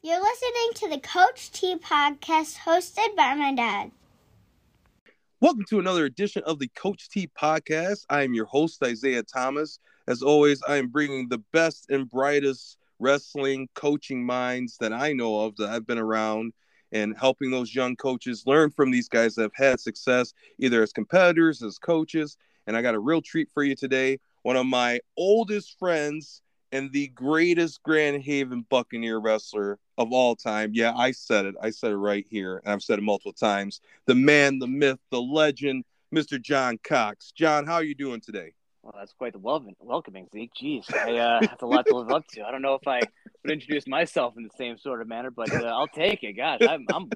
You're listening to the Coach T podcast hosted by my dad. Welcome to another edition of the Coach T podcast. I am your host, Isaiah Thomas. As always, I am bringing the best and brightest wrestling coaching minds that I know of that I've been around and helping those young coaches learn from these guys that have had success either as competitors, as coaches. And I got a real treat for you today. One of my oldest friends and the greatest Grand Haven Buccaneer wrestler of all time. Yeah, I said it. I said it right here. And I've said it multiple times. The man, the myth, the legend, Mr. John Cox. John, how are you doing today? Well, that's quite the welcoming, welcoming Zeke. Jeez, I uh, have a lot to live up to. I don't know if I would introduce myself in the same sort of manner, but uh, I'll take it. God, I'm, I'm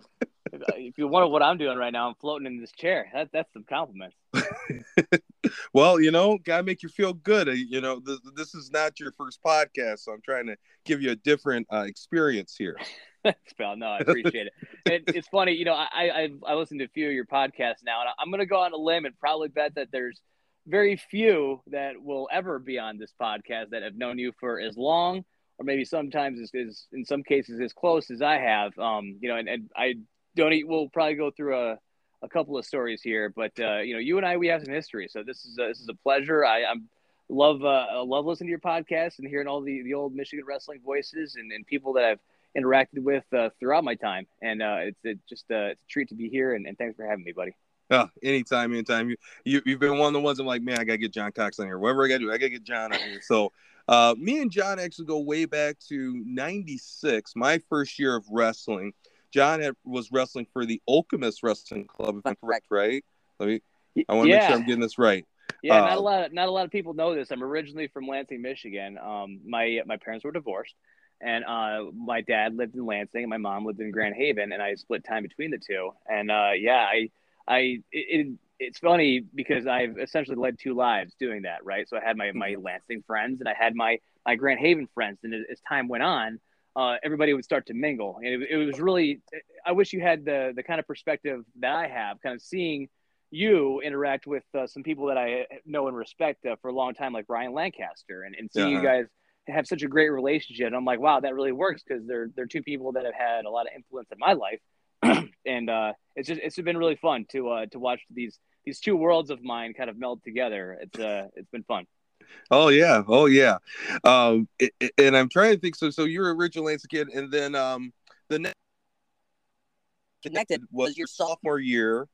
if you wonder what I'm doing right now, I'm floating in this chair. That, that's some compliments. well, you know, gotta make you feel good. Uh, you know, this, this is not your first podcast, so I'm trying to give you a different uh, experience here. Spell, no, I appreciate it. it. It's funny, you know, I, I I listened to a few of your podcasts now, and I'm gonna go on a limb and probably bet that there's very few that will ever be on this podcast that have known you for as long or maybe sometimes as, as in some cases as close as I have. Um, you know, and, and I don't eat, we'll probably go through a, a couple of stories here, but uh, you know, you and I, we have some history. So this is a, this is a pleasure. I, I'm love, uh, love listening to your podcast and hearing all the, the old Michigan wrestling voices and, and people that I've interacted with uh, throughout my time. And uh, it's it just uh, it's a treat to be here. And, and thanks for having me, buddy. Oh, anytime, anytime. You, you you've been one of the ones I'm like, man, I gotta get John Cox on here. Whatever I gotta do, I gotta get John on here. So uh, me and John actually go way back to '96, my first year of wrestling. John had, was wrestling for the Okemos Wrestling Club, if I'm correct, right? Let me. I want to yeah. make sure I'm getting this right. Yeah, not a uh, lot. Of, not a lot of people know this. I'm originally from Lansing, Michigan. Um, my my parents were divorced, and uh, my dad lived in Lansing, and my mom lived in Grand Haven, and I split time between the two. And uh, yeah, I I it, it, it's funny because I've essentially led two lives doing that, right? So I had my my mm-hmm. Lansing friends, and I had my my Grand Haven friends, and as time went on, uh, everybody would start to mingle, and it, it, was really. I wish you had the the kind of perspective that I have, kind of seeing you interact with uh, some people that I know and respect uh, for a long time, like Brian Lancaster, and and seeing you guys have such a great relationship. And I'm like, wow, that really works because they're they're two people that have had a lot of influence in my life and uh, it's just it's been really fun to uh, to watch these these two worlds of mine kind of meld together. It's uh it's been fun. Oh yeah, oh yeah, um, it, it, and I'm trying to think. So so you're originally a kid, and then um the next connected was your sophomore year.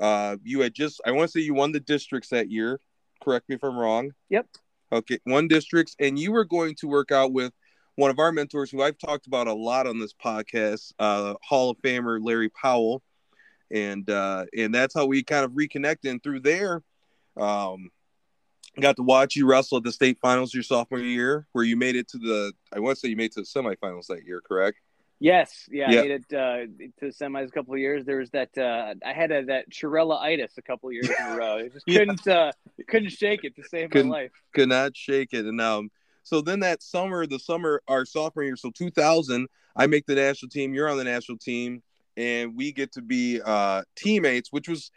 Uh, you had just I want to say you won the districts that year. Correct me if I'm wrong. Yep. Okay, one districts, and you were going to work out with one of our mentors who I've talked about a lot on this podcast, uh, Hall of Famer Larry Powell, and uh, and that's how we kind of reconnected. And through there, um, got to watch you wrestle at the state finals your sophomore year, where you made it to the I want to say you made it to the semifinals that year, correct? Yes, yeah. I made it uh, to the semis a couple of years. There was that uh, I had a, that Chirella-itis a couple of years in a row. I just couldn't yeah. uh, couldn't shake it to save couldn't, my life. Could not shake it, and um, so then that summer, the summer, our sophomore year, so 2000, I make the national team. You're on the national team, and we get to be uh, teammates, which was,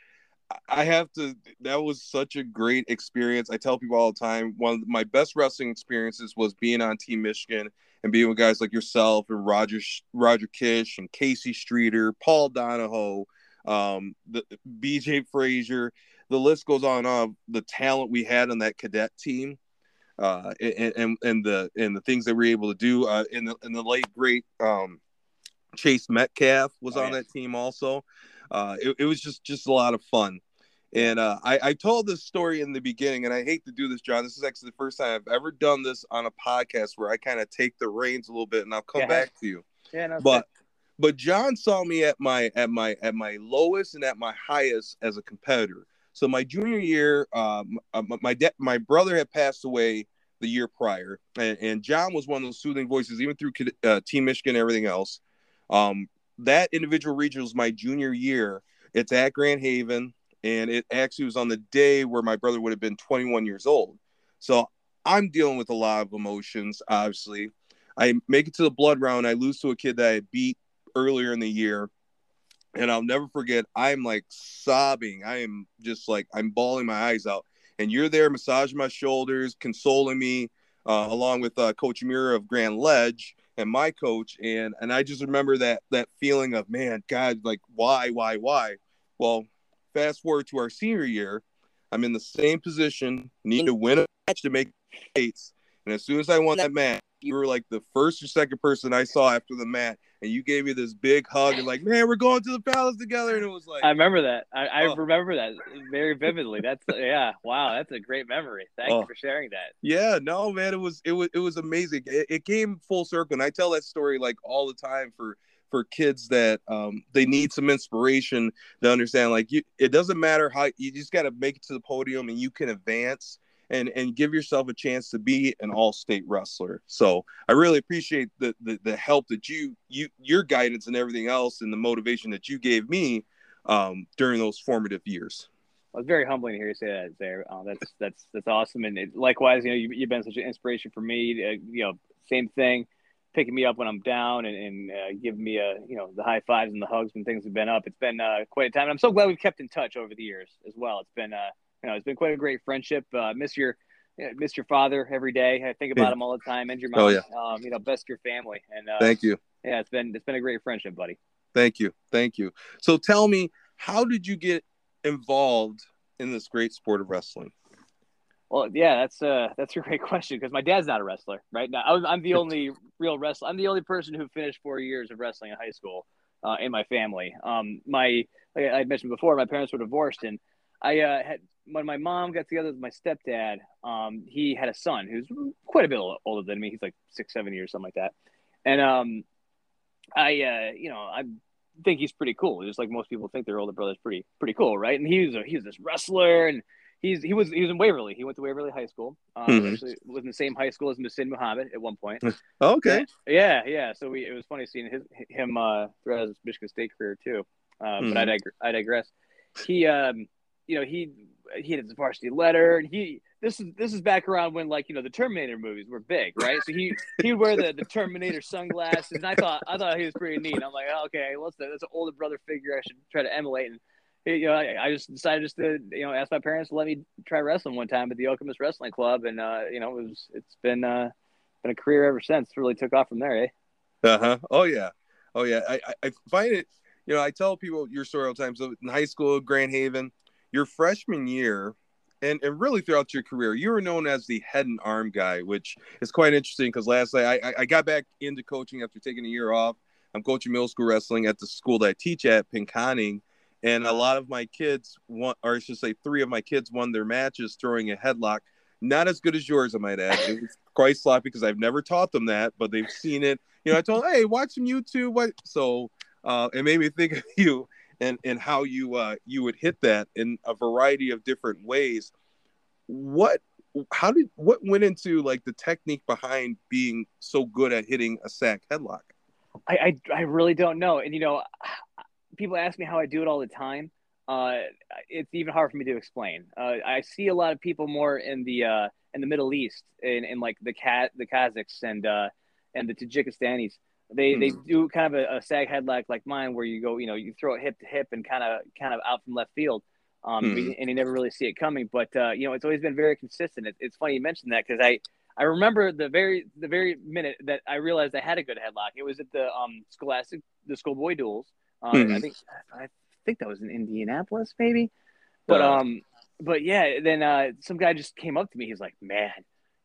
I have to, that was such a great experience. I tell people all the time, one of my best wrestling experiences was being on Team Michigan and being with guys like yourself and Roger Roger Kish and Casey Streeter, Paul Donahoe, um, the BJ Frazier. The list goes on and on. The talent we had on that cadet team uh, and, and, and the and the things that we are able to do. Uh, in the in the late great um, Chase Metcalf was oh, on yeah. that team also. Uh, it, it was just just a lot of fun. And uh, I, I told this story in the beginning, and I hate to do this, John. This is actually the first time I've ever done this on a podcast where I kind of take the reins a little bit, and I'll come yeah. back to you. Yeah, no, but but John saw me at my at my at my lowest and at my highest as a competitor. So my junior year, um, uh, my de- my brother had passed away the year prior, and, and, John was one of those soothing voices, even through uh, Team Michigan and everything else. Um, that individual region was my junior year. It's at Grand Haven, and it actually was on the day where my brother would have been 21 years old. So I'm dealing with a lot of emotions. Obviously, I make it to the blood round. I lose to a kid that I beat earlier in the year and I'll never forget. I'm like sobbing. I am just like I'm bawling my eyes out, and you're there massaging my shoulders, consoling me, uh, along with uh, Coach Muir of Grand Ledge, and my coach, and and I just remember that that feeling of man, God, like why, why, why? Well, fast forward to our senior year, I'm in the same position, need to win a match to make states, and as soon as I won that match, you were like the first or second person I saw after the match, and you gave me this big hug and like, man, we're going to the palace together, and it was like, I remember that. I, I Oh. remember that very vividly. That's yeah, wow, that's a great memory. Thank Oh. you for sharing that. Yeah, no, man, it was it was it was amazing. It, it came full circle, and I tell that story like all the time for for kids that um they need some inspiration to understand. Like you, it doesn't matter how you just got to make it to the podium, and you can advance and and give yourself a chance to be an all state wrestler. So I really appreciate the, the the help that you you your guidance and everything else, and the motivation that you gave me um during those formative years. Well, it's very humbling to hear you say that. There, uh, that's that's that's awesome. And it, likewise, you know, you, you've been such an inspiration for me. Uh, you know, same thing, picking me up when I'm down and, and uh, giving me a you know the high fives and the hugs when things have been up. It's been uh, quite a time, and I'm so glad we've kept in touch over the years as well. It's been uh, you know, it's been quite a great friendship. Uh, miss your miss your father every day. I think about him all the time, and your mom. Oh, yeah. Um, you know, best your family. And uh, Thank you. yeah, it's been it's been a great friendship, buddy. Thank you. Thank you. So tell me, how did you get involved in this great sport of wrestling? Well, yeah, that's uh that's a great question because my dad's not a wrestler, right? Now I'm, I'm the only real wrestler. I'm the only person who finished four years of wrestling in high school uh, in my family. Um, my like I mentioned before, my parents were divorced, and I uh, had when my mom got together with my stepdad. Um, he had a son who's quite a bit older than me. He's like six, seven years, something like that. And um, I, uh, you know, I think he's pretty cool. Just like most people think their older brother's pretty pretty cool, right? And he was a, he was this wrestler, and he's he was he was in Waverly. He went to Waverly High School. Um, Mhm. Actually, was in the same high school as Muhsin Muhammad at one point. Okay. Yeah, yeah. So we it was funny seeing his him uh, throughout his Michigan State career too. Uh, But I, dig- I digress. He, um, you know, he he had his varsity letter, and he this is this is back around when like you know the Terminator movies were big, right? So he he would wear the, the Terminator sunglasses, and I thought I thought he was pretty neat. I'm like, oh, okay, what's that? That's an older brother figure I should try to emulate. And you know, I, I just decided just to you know ask my parents to let me try wrestling one time at the Okemos Wrestling Club, and uh, you know it was it's been uh been a career ever since. It really took off from there, eh? Uh huh. Oh yeah. Oh yeah. I I find it. You know, I tell people your story all the time. So in high school, Grand Haven, your freshman year, and and really throughout your career, you were known as the head and arm guy, which is quite interesting because last night I, I got back into coaching after taking a year off. I'm coaching middle school wrestling at the school that I teach at, Pinconning, and a lot of my kids won, or I should say, three of my kids won their matches throwing a headlock. Not as good as yours, I might add. It was quite sloppy because I've never taught them that, but they've seen it. You know, I told them, hey, watch some YouTube. What? So uh, it made me think of you and and how you uh, you would hit that in a variety of different ways. What? How did what went into like the technique behind being so good at hitting a sack headlock? I, I, I really don't know. And, you know, people ask me how I do it all the time. Uh, it's even hard for me to explain. Uh, I see a lot of people more in the uh, in the Middle East, in, in like the cat the Kazakhs and uh, and the Tajikistanis. They they do kind of a, a sag headlock like mine, where you go, you know, you throw it hip to hip and kind of kind of out from left field, um, Hmm. and you never really see it coming. But uh, you know, it's always been very consistent. It, it's funny you mentioned that because I I remember the very the very minute that I realized I had a good headlock. It was at the um Scholastic the Schoolboy duels. Uh, Mhm. I think I think that was in Indianapolis, maybe. But Wow. um, but yeah, then uh, some guy just came up to me. He's like, "Man,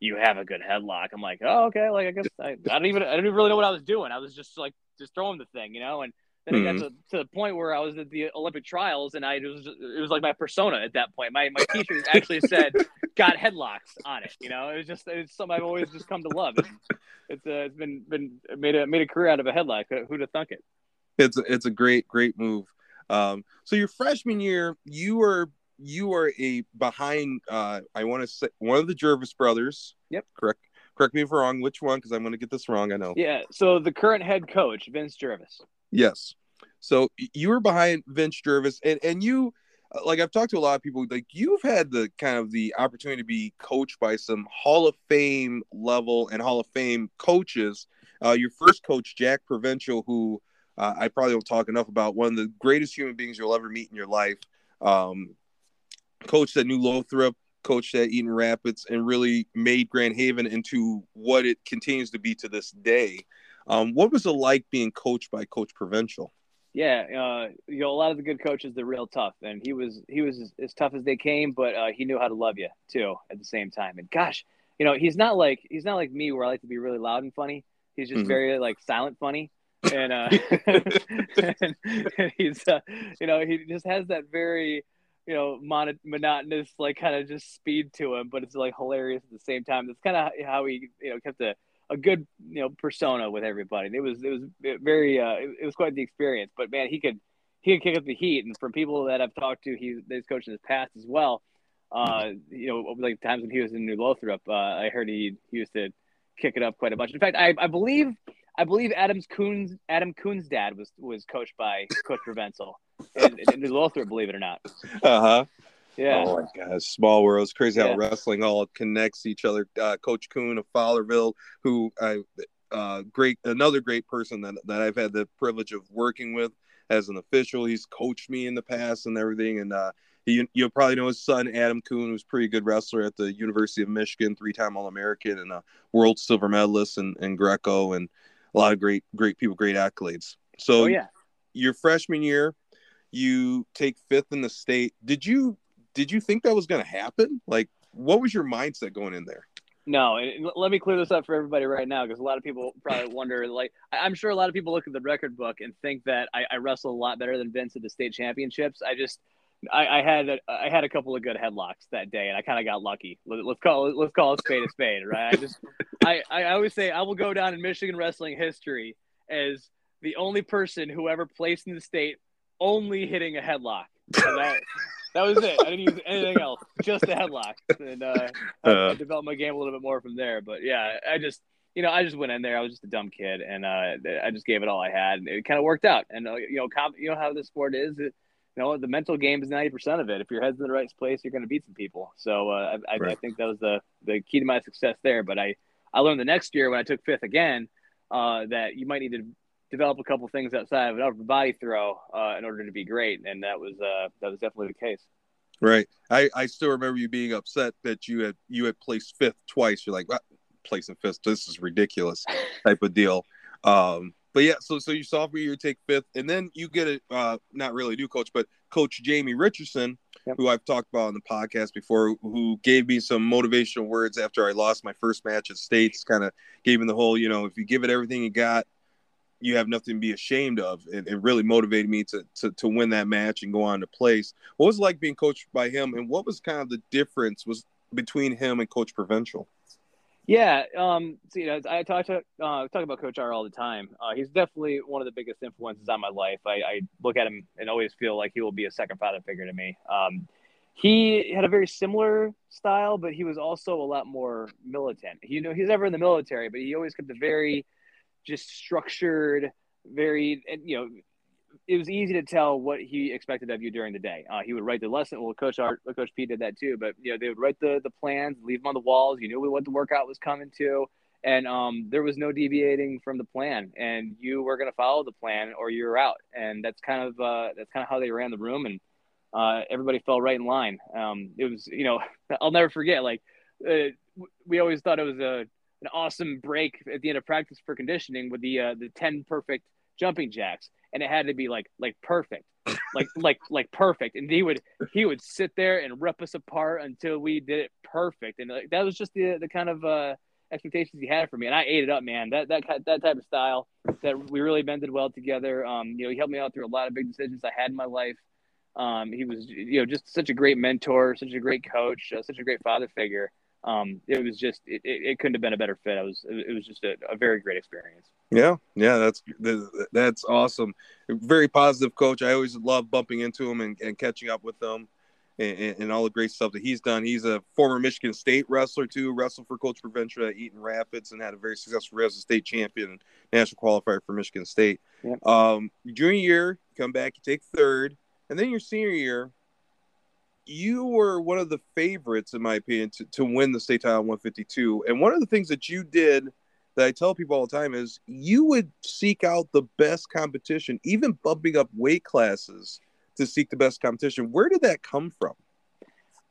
you have a good headlock." I'm like, "Oh, okay." Like I guess I, I don't even I didn't really know what I was doing. I was just like just throwing the thing, you know. And then it got to, to the point where I was at the Olympic trials, and I it was it was like my persona at that point. My my T-shirt actually said "Got headlocks" on it. You know, it was just it's something I've always just come to love. It's it's, uh, it's been been made a made a career out of a headlock. Who'd have thunk it? it's a, it's a great great move. Um, so your freshman year, you were you are a behind. Uh, I want to say one of the Jervis brothers. Yep. Correct. Correct me if I'm wrong. Which one? Because I'm going to get this wrong. I know. Yeah. So the current head coach, Vince Jervis. Yes. So you were behind Vince Jervis, and and you, uh, like I've talked to a lot of people, like you've had the kind of the opportunity to be coached by some Hall of Fame level and Hall of Fame coaches. Uh, your first coach, Jack Provenzel, who uh, I probably don't talk enough about, one of the greatest human beings you'll ever meet in your life. Um, coached at New Lothrop, coached at Eaton Rapids, and really made Grand Haven into what it continues to be to this day. Um, what was it like being coached by Coach Provenzel? Yeah, uh, you know, a lot of the good coaches they're real tough, and he was he was as, as tough as they came, but uh, he knew how to love you too at the same time. And gosh, you know, he's not like he's not like me where I like to be really loud and funny. He's just mm-hmm. very like silent funny, and, uh, and, and he's uh, you know he just has that very you know mon- monotonous like kind of just speed to him, but it's like hilarious at the same time. That's kind of how he you know kept a a good you know persona with everybody. And it was it was very uh, it, it, was quite the experience. But man, he could he could kick up the heat. And from people that I've talked to, he's he's coached in his past as well. Uh, you know, like times when he was in New Lothrop, uh, I heard he he used to kick it up quite a bunch. In fact, I, I believe I believe Adam's Coons Adam Coon's dad was was coached by Coach Provenzel in, in New Lothrop, believe it or not. Uh huh. Yeah. Oh my gosh, small world. It's crazy how wrestling all connects each other. Uh, Coach Coon of Fowlerville, who I uh, great another great person that that I've had the privilege of working with as an official. He's coached me in the past and everything, and uh, he you'll probably know his son Adam Coon, who's a pretty good wrestler at the University of Michigan, three time All American and a world silver medalist in, in Greco, and a lot of great great people, great accolades. So oh, yeah. your freshman year, you take fifth in the state. Did you did you think that was going to happen? Like, what was your mindset going in there? No, and let me clear this up for everybody right now because a lot of people probably wonder. Like, I'm sure a lot of people look at the record book and think that I, I wrestle a lot better than Vince at the state championships. I just, I, I had, a, I had a couple of good headlocks that day, and I kind of got lucky. Let, us call, it let's call a spade a spade, right? I just, I, I always say I will go down in Michigan wrestling history as the only person who ever placed in the state only hitting a headlock. That, that was it. I didn't use anything else, just a headlock, and uh, I, uh, I, developed my game a little bit more from there. But yeah, I just you know I just went in there. I was just a dumb kid, and uh, I just gave it all I had, and it kind of worked out. And uh, you know, comp- you know how this sport is. It, you know, the mental game is ninety percent of it. If your head's in the right place, you're going to beat some people. So uh, I, right. I, think that was the the key to my success there. But I I learned the next year when I took fifth again uh, that you might need to develop a couple things outside of an upper body throw uh, in order to be great, and that was uh, that was definitely the case. Right. I, I still remember you being upset that you had you had placed fifth twice. You're like, what? placing fifth, this is ridiculous, type of deal. Um, but yeah, so so you sophomore year, you take fifth, and then you get a uh, not really a new coach, but Coach Jamie Richardson, yep. who I've talked about on the podcast before, who gave me some motivational words after I lost my first match at States. Kind of gave me the whole, you know, if you give it everything you got, you have nothing to be ashamed of. It, it really motivated me to, to to win that match and go on to place. What was it like being coached by him, and what was kind of the difference was between him and Coach Provenzel? Yeah, um, so, you know, I talk to uh, talk about Coach R all the time. Uh, he's definitely one of the biggest influences on my life. I, I, look at him and always feel like he will be a second father figure to me. Um, he had a very similar style, but he was also a lot more militant. You know, he's never in the military, but he always kept a very just structured, very, you know, it was easy to tell what he expected of you during the day. Uh, he would write the lesson. Well, Coach R, Coach P did that too. But you know, they would write the the plans, leave them on the walls. You knew what the workout was coming to, and um, there was no deviating from the plan. And you were going to follow the plan, or you were out. And that's kind of uh, that's kind of how they ran the room, and uh, everybody fell right in line. Um, it was, you know, I'll never forget. Like uh, we always thought it was a an awesome break at the end of practice for conditioning with the uh, the ten perfect jumping jacks, and it had to be like like perfect, like like like perfect. And he would he would sit there and rip us apart until we did it perfect, and like, that was just the the kind of uh, expectations he had for me, and I ate it up, man. That that that type of style that we really bended well together. Um, you know, he helped me out through a lot of big decisions I had in my life. Um, he was, you know, just such a great mentor, such a great coach, uh, such a great father figure um, it was just it, it, couldn't have been a better fit. It was it was just a, a very great experience. Yeah, yeah, that's that's awesome. Very positive coach. I always love bumping into him and, and catching up with him. And, and, all the great stuff that he's done. He's a former Michigan State wrestler too. Wrestled for Coach Provenzel at Eaton Rapids and had a very successful a state champion, and national qualifier for Michigan State. Yep. Um, junior year, you come back, you take third, and then your senior year, you were one of the favorites, in my opinion, to, to win the state title 152. And one of the things that you did that I tell people all the time is you would seek out the best competition, even bumping up weight classes to seek the best competition. Where did that come from?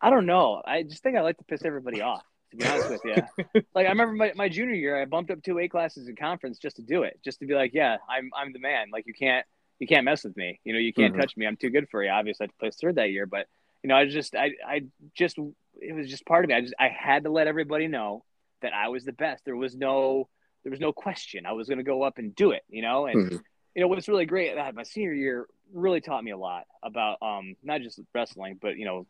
I don't know. I just think I like to piss everybody off. To be honest with you, like I remember my, my junior year, I bumped up two weight classes in conference just to do it, just to be like, yeah, I'm I'm the man. Like you can't you can't mess with me. You know, you can't Mhm. touch me. I'm too good for you. Obviously, I had to place third that year, but you know, I just I I just it was just part of me. I just I had to let everybody know that I was the best. There was no there was no question. I was going to go up and do it. You know, and Mhm. you know what's really great that my senior year really taught me a lot about um not just wrestling but you know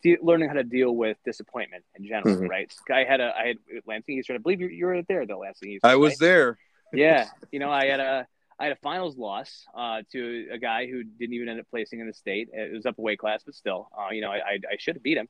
de- learning how to deal with disappointment in general Mhm. right i had a i had lansing eastern i believe you, you were there though lansing eastern I was right? there. yeah you know i had a i had a finals loss uh to a guy who didn't even end up placing in the state. It was up a weight class but still uh you know i i, I should have beat him.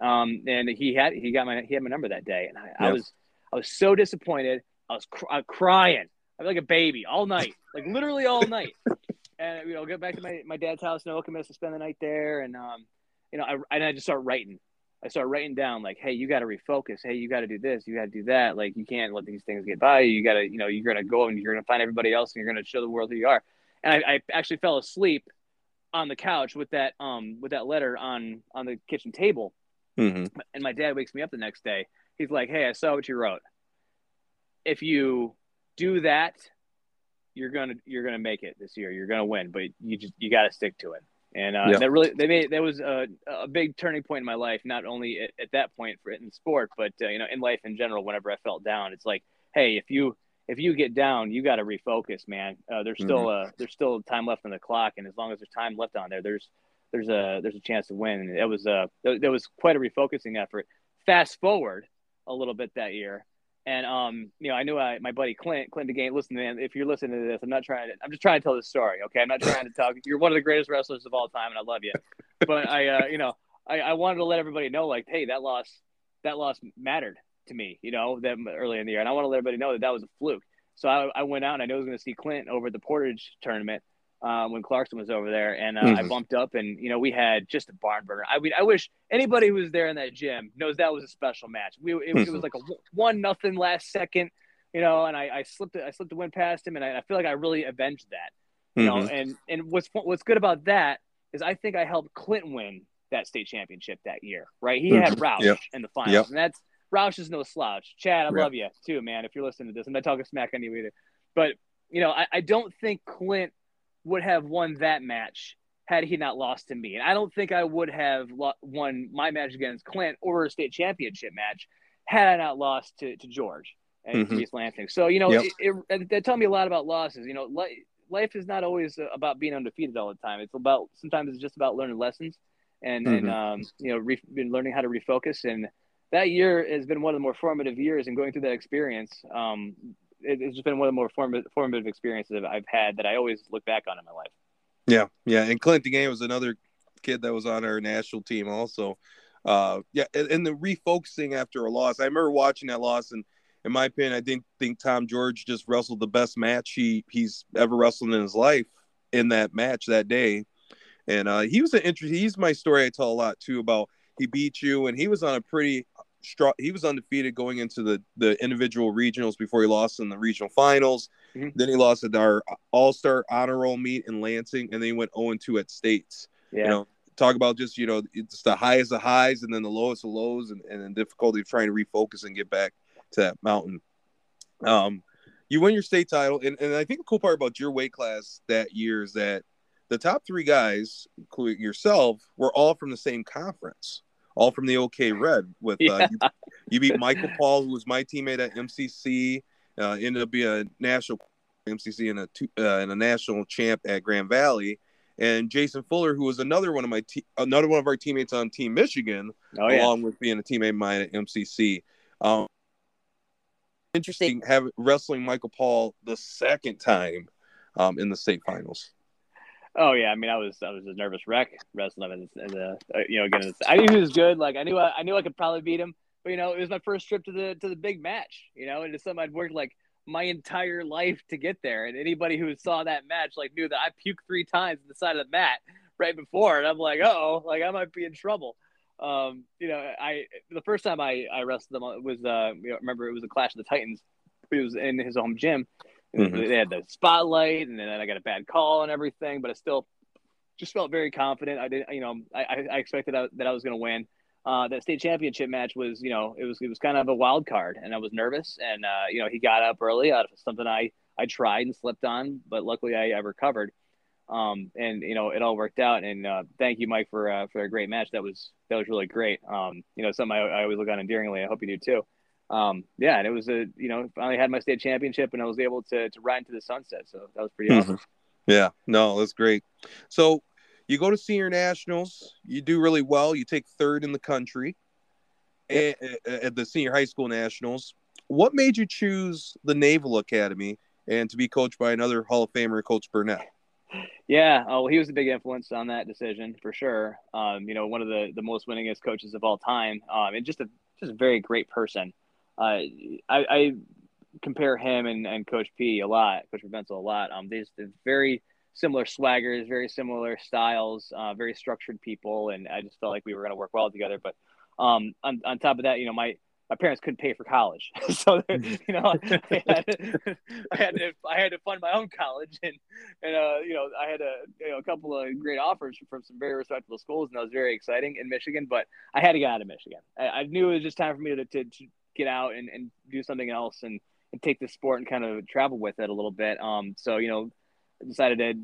Um and he had he got my he had my number that day and i, I was i was so disappointed. I was cr- uh, crying. I was like a baby all night like literally all night. And you know get back to my, my dad's house I'll in Okemos to spend the night there and um you know I and I just start writing I start writing down like hey you got to refocus hey you got to do this you got to do that like you can't let these things get by you you got to you know you're gonna go and you're gonna find everybody else and you're gonna show the world who you are and I, I actually fell asleep on the couch with that um with that letter on on the kitchen table hmm and my dad wakes me up the next day. He's like, "Hey, I saw what you wrote. If you do that, you're gonna you're gonna make it this year. You're gonna win, but you just you got to stick to it." And uh, Yeah. that really they made that was a, a big turning point in my life. Not only at, at that point for in sport, but uh, you know in life in general. Whenever I felt down, it's like, hey, if you if you get down, you got to refocus, man. Uh, there's still uh, there's still time left on the clock, and as long as there's time left on there, there's there's a there's a chance to win. And it was uh there was quite a refocusing effort. Fast forward a little bit that year, and um you know I knew I, my buddy Clint Clint DeGane. Listen, man, if you're listening to this, I'm not trying to. I'm just trying to tell this story. Okay, I'm not trying to talk. You're one of the greatest wrestlers of all time, and I love you. But I uh you know I, I wanted to let everybody know like hey that loss that loss mattered to me. You know that early in the year, and I want to let everybody know that that was a fluke. So I, I went out and I knew I was going to see Clint over at the Portage tournament um, when Clarkson was over there, and uh, I Mhm. bumped up, and you know we had just a barn burner. I mean, I wish anybody who was there in that gym knows that was a special match. We it, it was like a one nothing last second, you know, and I, I slipped I slipped the win past him, and I, I feel like I really avenged that, you know. Mhm. And and what's what's good about that is I think I helped Clint win that state championship that year, right? He had Mhm. Roush Yep. in the finals, Yep. and that's Roush is no slouch. Chad, I Yep. love you too, man. If you're listening to this, I'm not talking smack on you either, but you know, I, I don't think Clint would have won that match had he not lost to me. And I don't think I would have won my match against Clint or a state championship match had I not lost to, to George and Mhm. East Lansing. So, you know, Yep. it, it, that taught me a lot about losses. You know, li- life is not always about being undefeated all the time. It's about, sometimes it's just about learning lessons and, and Mhm. um, you know, re- been learning how to refocus. And that year has been one of the more formative years and going through that experience. Um, it's just been one of the more formative, formative experiences I've had that I always look back on in my life. Yeah, yeah, and Clint DeGane was another kid that was on our national team also. Uh, yeah, and, and the refocusing after a loss. I remember watching that loss, and in my opinion, I didn't think Tom George just wrestled the best match he he's ever wrestled in his life in that match that day. And uh, he was an interesting. He's my story I tell a lot too about he beat you, and he was on a pretty strong. He was undefeated going into the the individual regionals before he lost in the regional finals. Mhm. Then he lost at our All Star Honor Roll meet in Lansing, and then he went 0 2 at States. Yeah. You know, talk about just you know it's the highest of highs and then the lowest of lows, and, and the difficulty of trying to refocus and get back to that mountain. Um, you win your state title, and, and I think the cool part about your weight class that year is that the top three guys, including yourself, were all from the same conference, all from the OK Red. With uh, Yeah. you, you beat Michael Paul, who was my teammate at MCC, uh, ended up being a national MCC and a two, uh, and a national champ at Grand Valley, and Jason Fuller, who was another one of my te- another one of our teammates on Team Michigan, Oh yeah. along with being a teammate of mine at MCC. Um, interesting have wrestling Michael Paul the second time um, in the state finals. Oh yeah. I mean, I was I was a nervous wreck wrestling him, and uh, you know, again, I knew he was good. Like I knew I, I knew I could probably beat him, but you know, it was my first trip to the to the big match. You know, and it's something I'd worked like my entire life to get there. And anybody who saw that match like knew that I puked three times at the side of the mat right before, and I'm like, oh, like I might be in trouble. Um, you know, I the first time I I wrestled him was uh, you know, remember it was a Clash of the Titans. It was in his home gym. Mhm. They had the spotlight, and then I got a bad call and everything, but I still just felt very confident. I did, you know, I, I expected that I was going to win. uh, that state championship match was, you know, it was it was kind of a wild card, and I was nervous. And uh, you know, he got up early out of something I I tried and slipped on, but luckily I, I recovered. Um, and you know, it all worked out. And uh, thank you, Mike, for uh, for a great match. That was that was really great. Um, you know, something I, I always look on endearingly. I hope you do too. Um, yeah, and it was a you know finally had my state championship, and I was able to to ride into the sunset. So that was pretty mm-hmm. awesome. Yeah, no, that's great. So you go to senior nationals, you do really well. You take third in the country at, at the senior high school nationals. What made you choose the Naval Academy and to be coached by another Hall of Famer, Coach Burnett? Yeah, oh, he was a big influence on that decision for sure. Um, you know, one of the the most winningest coaches of all time, um, and just a just a very great person. Uh, I, I compare him and, and Coach P a lot, Coach Provenzel a lot. Um, they just very similar swaggers, very similar styles, uh, very structured people, and I just felt like we were going to work well together. But um, on, on top of that, you know, my my parents couldn't pay for college, so you know, I had, to, I had to I had to fund my own college, and and uh, you know, I had a you know a couple of great offers from some very respectable schools, and that was very exciting in Michigan. But I had to get out of Michigan. I, I knew it was just time for me to, to, to get out and, and do something else and, and take the sport and kind of travel with it a little bit. Um, so you know, decided to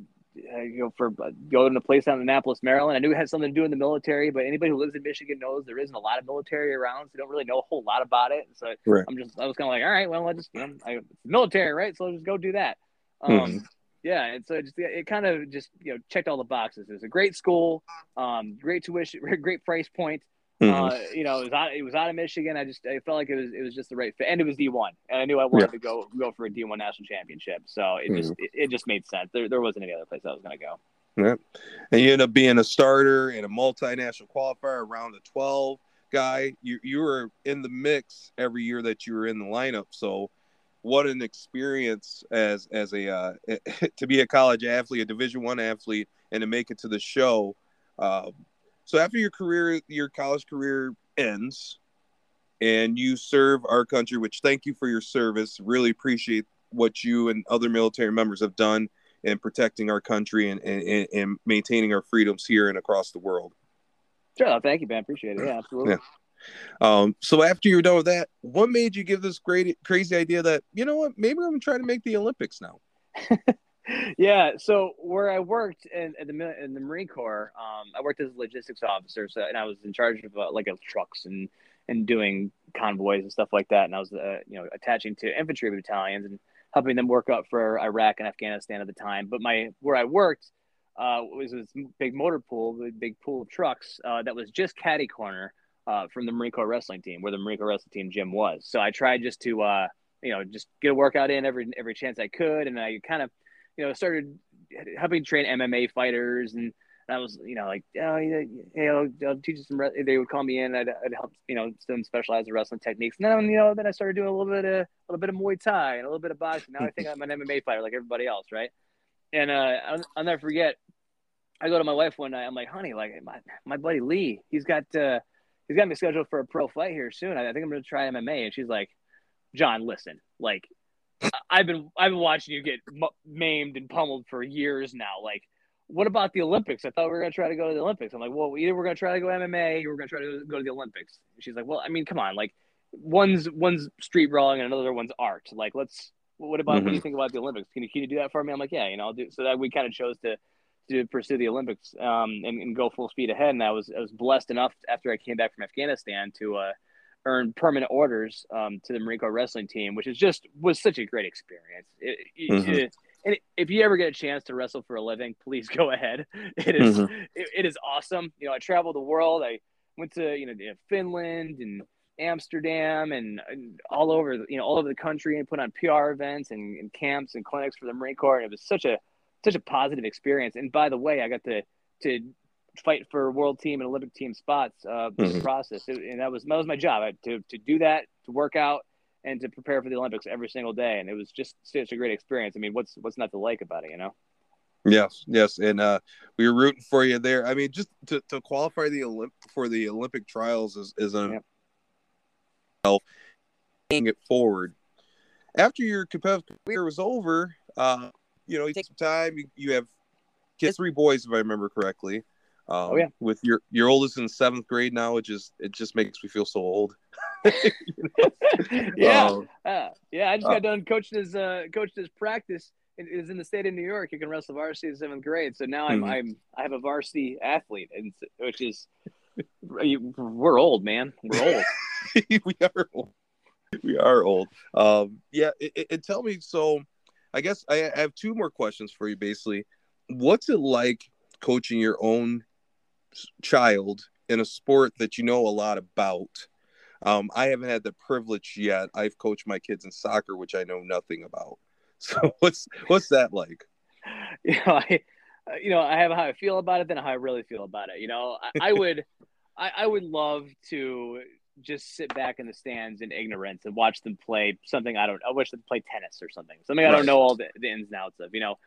uh, you know, for uh, going to a place out in Annapolis, Maryland. I knew it had something to do in the military, but anybody who lives in Michigan knows there isn't a lot of military around, so they don't really know a whole lot about it. So right. I'm just, I was kind of like, all right, well, I just, you know, I, it's military, right? So I'll just go do that. Um, mm-hmm. Yeah, and so it just it kind of just you know checked all the boxes. It's a great school, um, great tuition, great price point. Mm-hmm. Uh, you know, it was out. It was out of Michigan. I just I felt like it was it was just the right fit, and it was D one, and I knew I wanted yeah. to go go for a D one national championship. So it mm-hmm. just it, it, just made sense. There there wasn't any other place I was going to go. Yeah, and you end up being a starter and a multinational qualifier, around the twelve guy. You you were in the mix every year that you were in the lineup. So what an experience as as a uh, to be a college athlete, a Division one athlete, and to make it to the show. Uh, so after your career, your college career ends, and you serve our country, which thank you for your service. Really appreciate what you and other military members have done in protecting our country and, and, and maintaining our freedoms here and across the world. Sure, thank you, Ben. Appreciate it. Yeah, absolutely. Yeah. Um, so after you're done with that, what made you give this great crazy idea that you know what, maybe I'm gonna try to make the Olympics now? yeah. So where I worked in, in the in the Marine Corps, um, I worked as a logistics officer, so and I was in charge of uh, like trucks and and doing convoys and stuff like that. And I was uh, you know attaching to infantry battalions and helping them work up for Iraq and Afghanistan at the time. But my where I worked uh, was this big motor pool, the big pool of trucks uh, that was just caddy corner uh, from the Marine Corps wrestling team, where the Marine Corps wrestling team gym was. So I tried just to uh, you know just get a workout in every every chance I could, and I kind of you know, started helping train MMA fighters and I was, you know, like, oh, hey, I'll, I'll teach you some. Re-. They would call me in. I'd, I'd help, you know, them specialize in wrestling techniques. And then, you know, then I started doing a little bit of, a little bit of Muay Thai and a little bit of boxing. Now I think I'm an MMA fighter like everybody else, right? And uh, I'll, I'll never forget. I go to my wife one night. I'm like, honey, like my my buddy Lee, he's got uh, he's got me scheduled for a pro fight here soon. I, I think I'm going to try MMA. And she's like, John, listen, like I've been I've been watching you get maimed and pummeled for years now. Like, what about the Olympics? I thought we were gonna try to go to the Olympics. I'm like, well, either we're gonna try to go MMA or we're gonna try to go to the Olympics. she's like, well, I mean, come on, like, one's one's street brawling and another one's art. Like, let's. What about mm-hmm. what do you think about the Olympics? Can you, can you do that for me? I'm like, yeah, you know, I'll do. So that we kind of chose to to pursue the Olympics um, and, and, go full speed ahead. And I was I was blessed enough after I came back from Afghanistan to uh, earn permanent orders um, to the Marine Corps wrestling team, which is just was such a great experience. It, mm-hmm. it, and if you ever get a chance to wrestle for a living, please go ahead. It is, mm-hmm. it, it is awesome. You know, I traveled the world. I went to you know Finland and Amsterdam and, and, all over you know all over the country and put on PR events and, and camps and clinics for the Marine Corps. And it was such a such a positive experience. And by the way, I got to to fight for world team and Olympic team spots uh, mm-hmm. process. It, and that was that was my job I, to to do that, to work out, and to prepare for the Olympics every single day. And it was just such a great experience. I mean, what's what's not to like about it, you know? Yes, yes, and uh, we were rooting for you there. I mean, just to, to qualify the Olymp for the Olympic trials is is a yeah. paying it forward. After your competitive career was over, uh, you know, you take some time. You, you have kids, three boys, if I remember correctly. Um, Oh, yeah. With your your oldest in seventh grade now, it just it just makes me feel so old. Yeah, Um, uh, yeah. I just uh, got done coaching his uh, coached his practice. It is in the state of New York. You can wrestle varsity in seventh grade. So now I'm Mhm. I'm I have a varsity athlete, and which is we're old, man. We're old. we are old. We are old. Um, yeah, and tell me. So, I guess I I have two more questions for you. Basically, what's it like coaching your own child in a sport that you know a lot about? Um, I haven't had the privilege yet. I've coached my kids in soccer, which I know nothing about. So, what's what's that like? you know, I, uh, you know, I have how I feel about it than how I really feel about it. You know, I, I would, I, I would love to just sit back in the stands in ignorance and watch them play something I don't. I wish them play tennis or something, something I don't know all the, the ins and outs of. You know,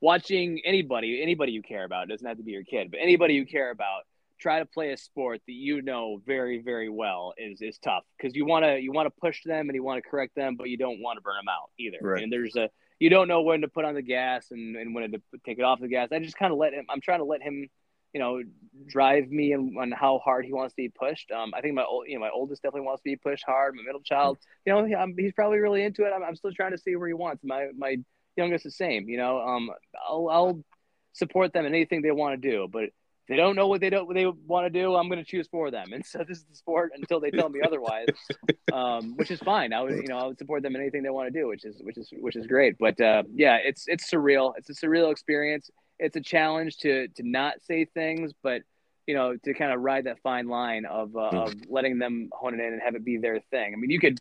watching anybody, anybody you care about it doesn't have to be your kid, but anybody you care about try to play a sport that you know very very well is is tough because you want to you want to push them and you want to correct them but you don't want to burn them out either. Right. and there's a you don't know when to put on the gas and, and when to take it off the gas. I just kind of let him i'm trying to let him you know drive me and on how hard he wants to be pushed. Um i think my old you know my oldest definitely wants to be pushed hard my middle child you know I'm, he's probably really into it. I'm, I'm still trying to see where he wants. My my youngest the same you know um i'll i'll support them in anything they want to do but if they don't know what they don't what they want to do i'm going to choose for them. And so this is the sport until they tell me otherwise um, which is fine. I would you know i would support them in anything they want to do which is which is which is great. But uh, yeah it's it's surreal. It's a surreal experience. It's a challenge to to not say things but you know to kind of ride that fine line of uh, of letting them hone it in and have it be their thing. I mean you could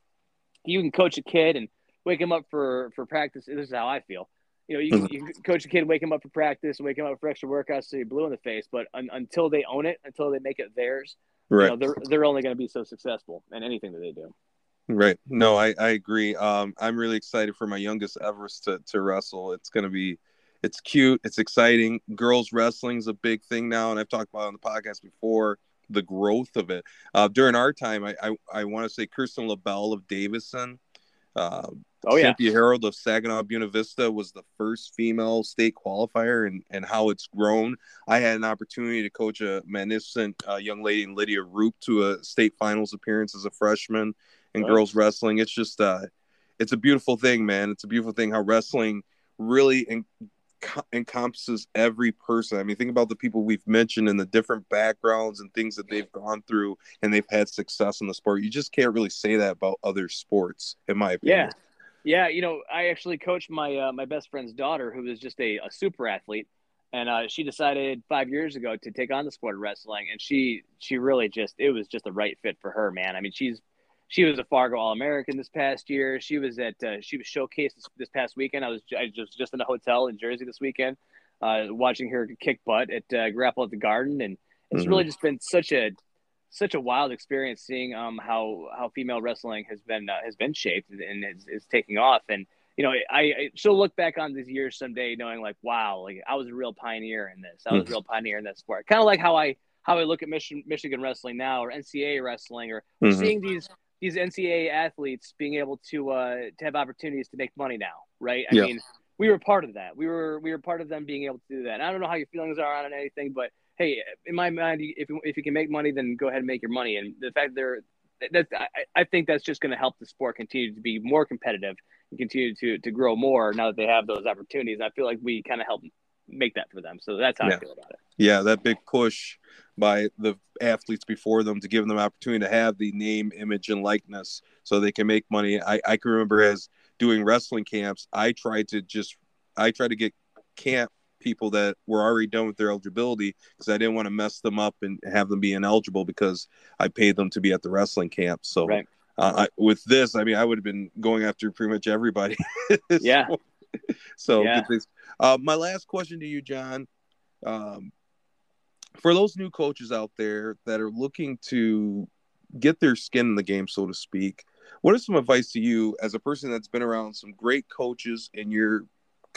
you can coach a kid and wake him up for for practice this is how i feel you know, you can, you coach a kid, wake him up for practice, wake him up for extra workouts, so you're blue in the face. But un, until they own it, until they make it theirs, you Right. know, they're they're only going to be so successful in anything that they do. Right. No, I, I agree. Um, I'm really excited for my youngest Everest to, to wrestle. It's going to be, it's cute. It's exciting. Girls wrestling is a big thing now. And I've talked about it on the podcast before the growth of it. Uh, during our time, I, I, I want to say Kirsten LaBelle of Davison, uh, Oh yeah, Cynthia Harold of Saginaw Buena Vista was the first female state qualifier, and, and how it's grown. I had an opportunity to coach a magnificent uh, young lady, Lydia Roop, to a state finals appearance as a freshman in girls wrestling. It's just, uh, it's a beautiful thing, man. It's a beautiful thing how wrestling really en- encompasses every person. I mean, think about the people we've mentioned and the different backgrounds and things that they've gone through, and they've had success in the sport. You just can't really say that about other sports, in my opinion. yeah, yeah. You know, I actually coached my uh, my best friend's daughter, who was just a, a super athlete, and uh, she decided five years ago to take on the sport of wrestling, and she she really just it was just the right fit for her, man. I mean, she's she was a Fargo All American this past year. She was at uh, she was showcased this, this past weekend. I was I was just in a hotel in Jersey this weekend, uh, watching her kick butt at uh, Grapple at the Garden, and it's Mhm. really just been such a such a wild experience seeing um how how female wrestling has been uh, has been shaped and is, is taking off. And you know I, I she'll look back on these years someday knowing like wow like I was a real pioneer in this. I was a real pioneer in that sport. Kind of like how I how I look at Michigan Michigan wrestling now or NCAA wrestling or Mhm. seeing these these NCAA athletes being able to uh to have opportunities to make money now right? I Yeah. mean we were part of that. We were we were part of them being able to do that. And I don't know how your feelings are on anything but hey, in my mind, if you, if you can make money, then go ahead and make your money. And the fact they're that I, I think that's just going to help the sport continue to be more competitive and continue to to grow more now that they have those opportunities. I feel like we kind of help make that for them. So that's how Yeah. I feel about it. yeah, that big push by the athletes before them to give them opportunity to have the name, image, and likeness so they can make money. I, I can remember as doing wrestling camps, I tried to just I tried to get camp people that were already done with their eligibility because I didn't want to mess them up and have them be ineligible because I paid them to be at the wrestling camp. So Right. uh, I, with this, I mean, I would have been going after pretty much everybody. Yeah. so Yeah. good things. Uh, my last question to you, John. Um, for those new coaches out there that are looking to get their skin in the game, so to speak, what is some advice to you as a person that's been around some great coaches in your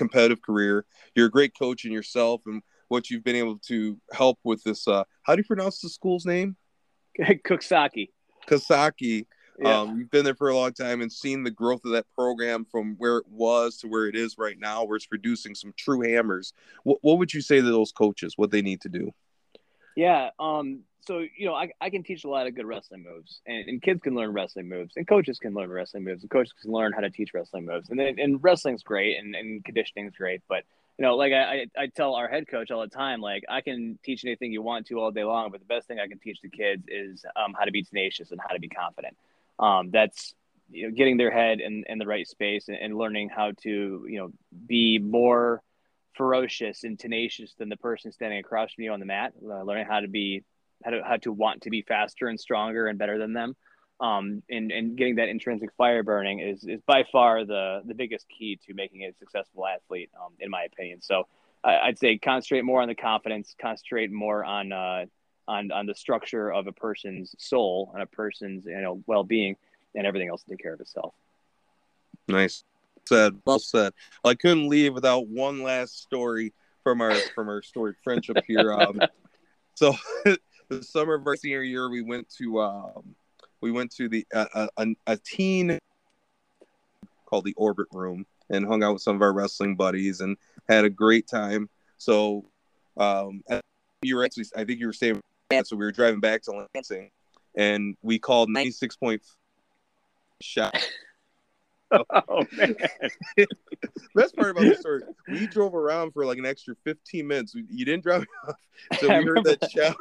competitive career? You're a great coach in yourself, and what you've been able to help with this. Uh, how do you pronounce the school's name? Coxsackie. Kasaki. Yeah. Um, you've been there for a long time and seen the growth of that program from where it was to where it is right now, where it's producing some true hammers. What, what would you say to those coaches? What they need to do? Yeah. Um. So you know, I, I can teach a lot of good wrestling moves, and, and kids can learn wrestling moves, and coaches can learn wrestling moves, and coaches can learn how to teach wrestling moves, and then and wrestling's great, and, and conditioning's great, but you know, like I, I tell our head coach all the time, like I can teach anything you want to all day long, but the best thing I can teach the kids is um, how to be tenacious and how to be confident. Um, that's you know, getting their head in, in the right space and, and learning how to, you know, be more ferocious and tenacious than the person standing across from you on the mat. Uh, learning how to be, how to, how to want to be faster and stronger and better than them um, and, and getting that intrinsic fire burning is, is by far the, the biggest key to making a successful athlete, um, in my opinion. So I, would say concentrate more on the confidence, concentrate more on, uh, on, on the structure of a person's soul and a person's, you know, well-being and everything else to take care of itself. Nice said. Well said. I couldn't leave without one last story from our, from our story friendship here. Um, so the summer of our senior year, we went to, um, we went to the uh, a, a teen called the Orbit Room and hung out with some of our wrestling buddies and had a great time. So um, you were actually, I think you were staying, so we were driving back to Lansing, and we called ninety six point shot. oh man! Best part about the story, we drove around for like an extra fifteen minutes. You didn't drive off, so we heard that shout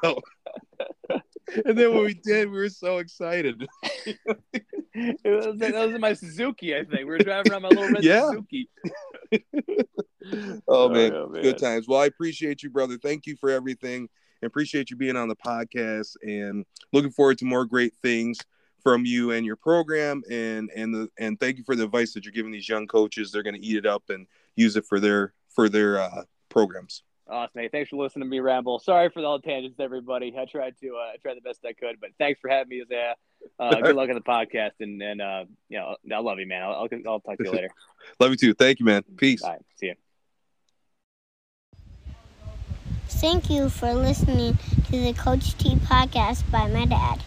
and then when we did, we were so excited. it was, that was in my Suzuki, I think. We were driving around my little red yeah. Suzuki. oh, man. Oh, man. good times. Well, I appreciate you, brother. Thank you for everything. I appreciate you being on the podcast, and looking forward to more great things from you and your program. And and the and thank you for the advice that you're giving these young coaches. They're going to eat it up and use it for their for their uh, programs. Awesome. Hey, thanks for listening to me ramble. Sorry for all the tangents, everybody. I tried to uh, I tried the best I could, but thanks for having me, Isaiah. Uh, good luck on the podcast, and and uh, you know, I love you, man. I'll, I'll, I'll talk to you later. love you too. Thank you, man. Peace. Bye. See you. Thank you for listening to the Coach T podcast by my dad.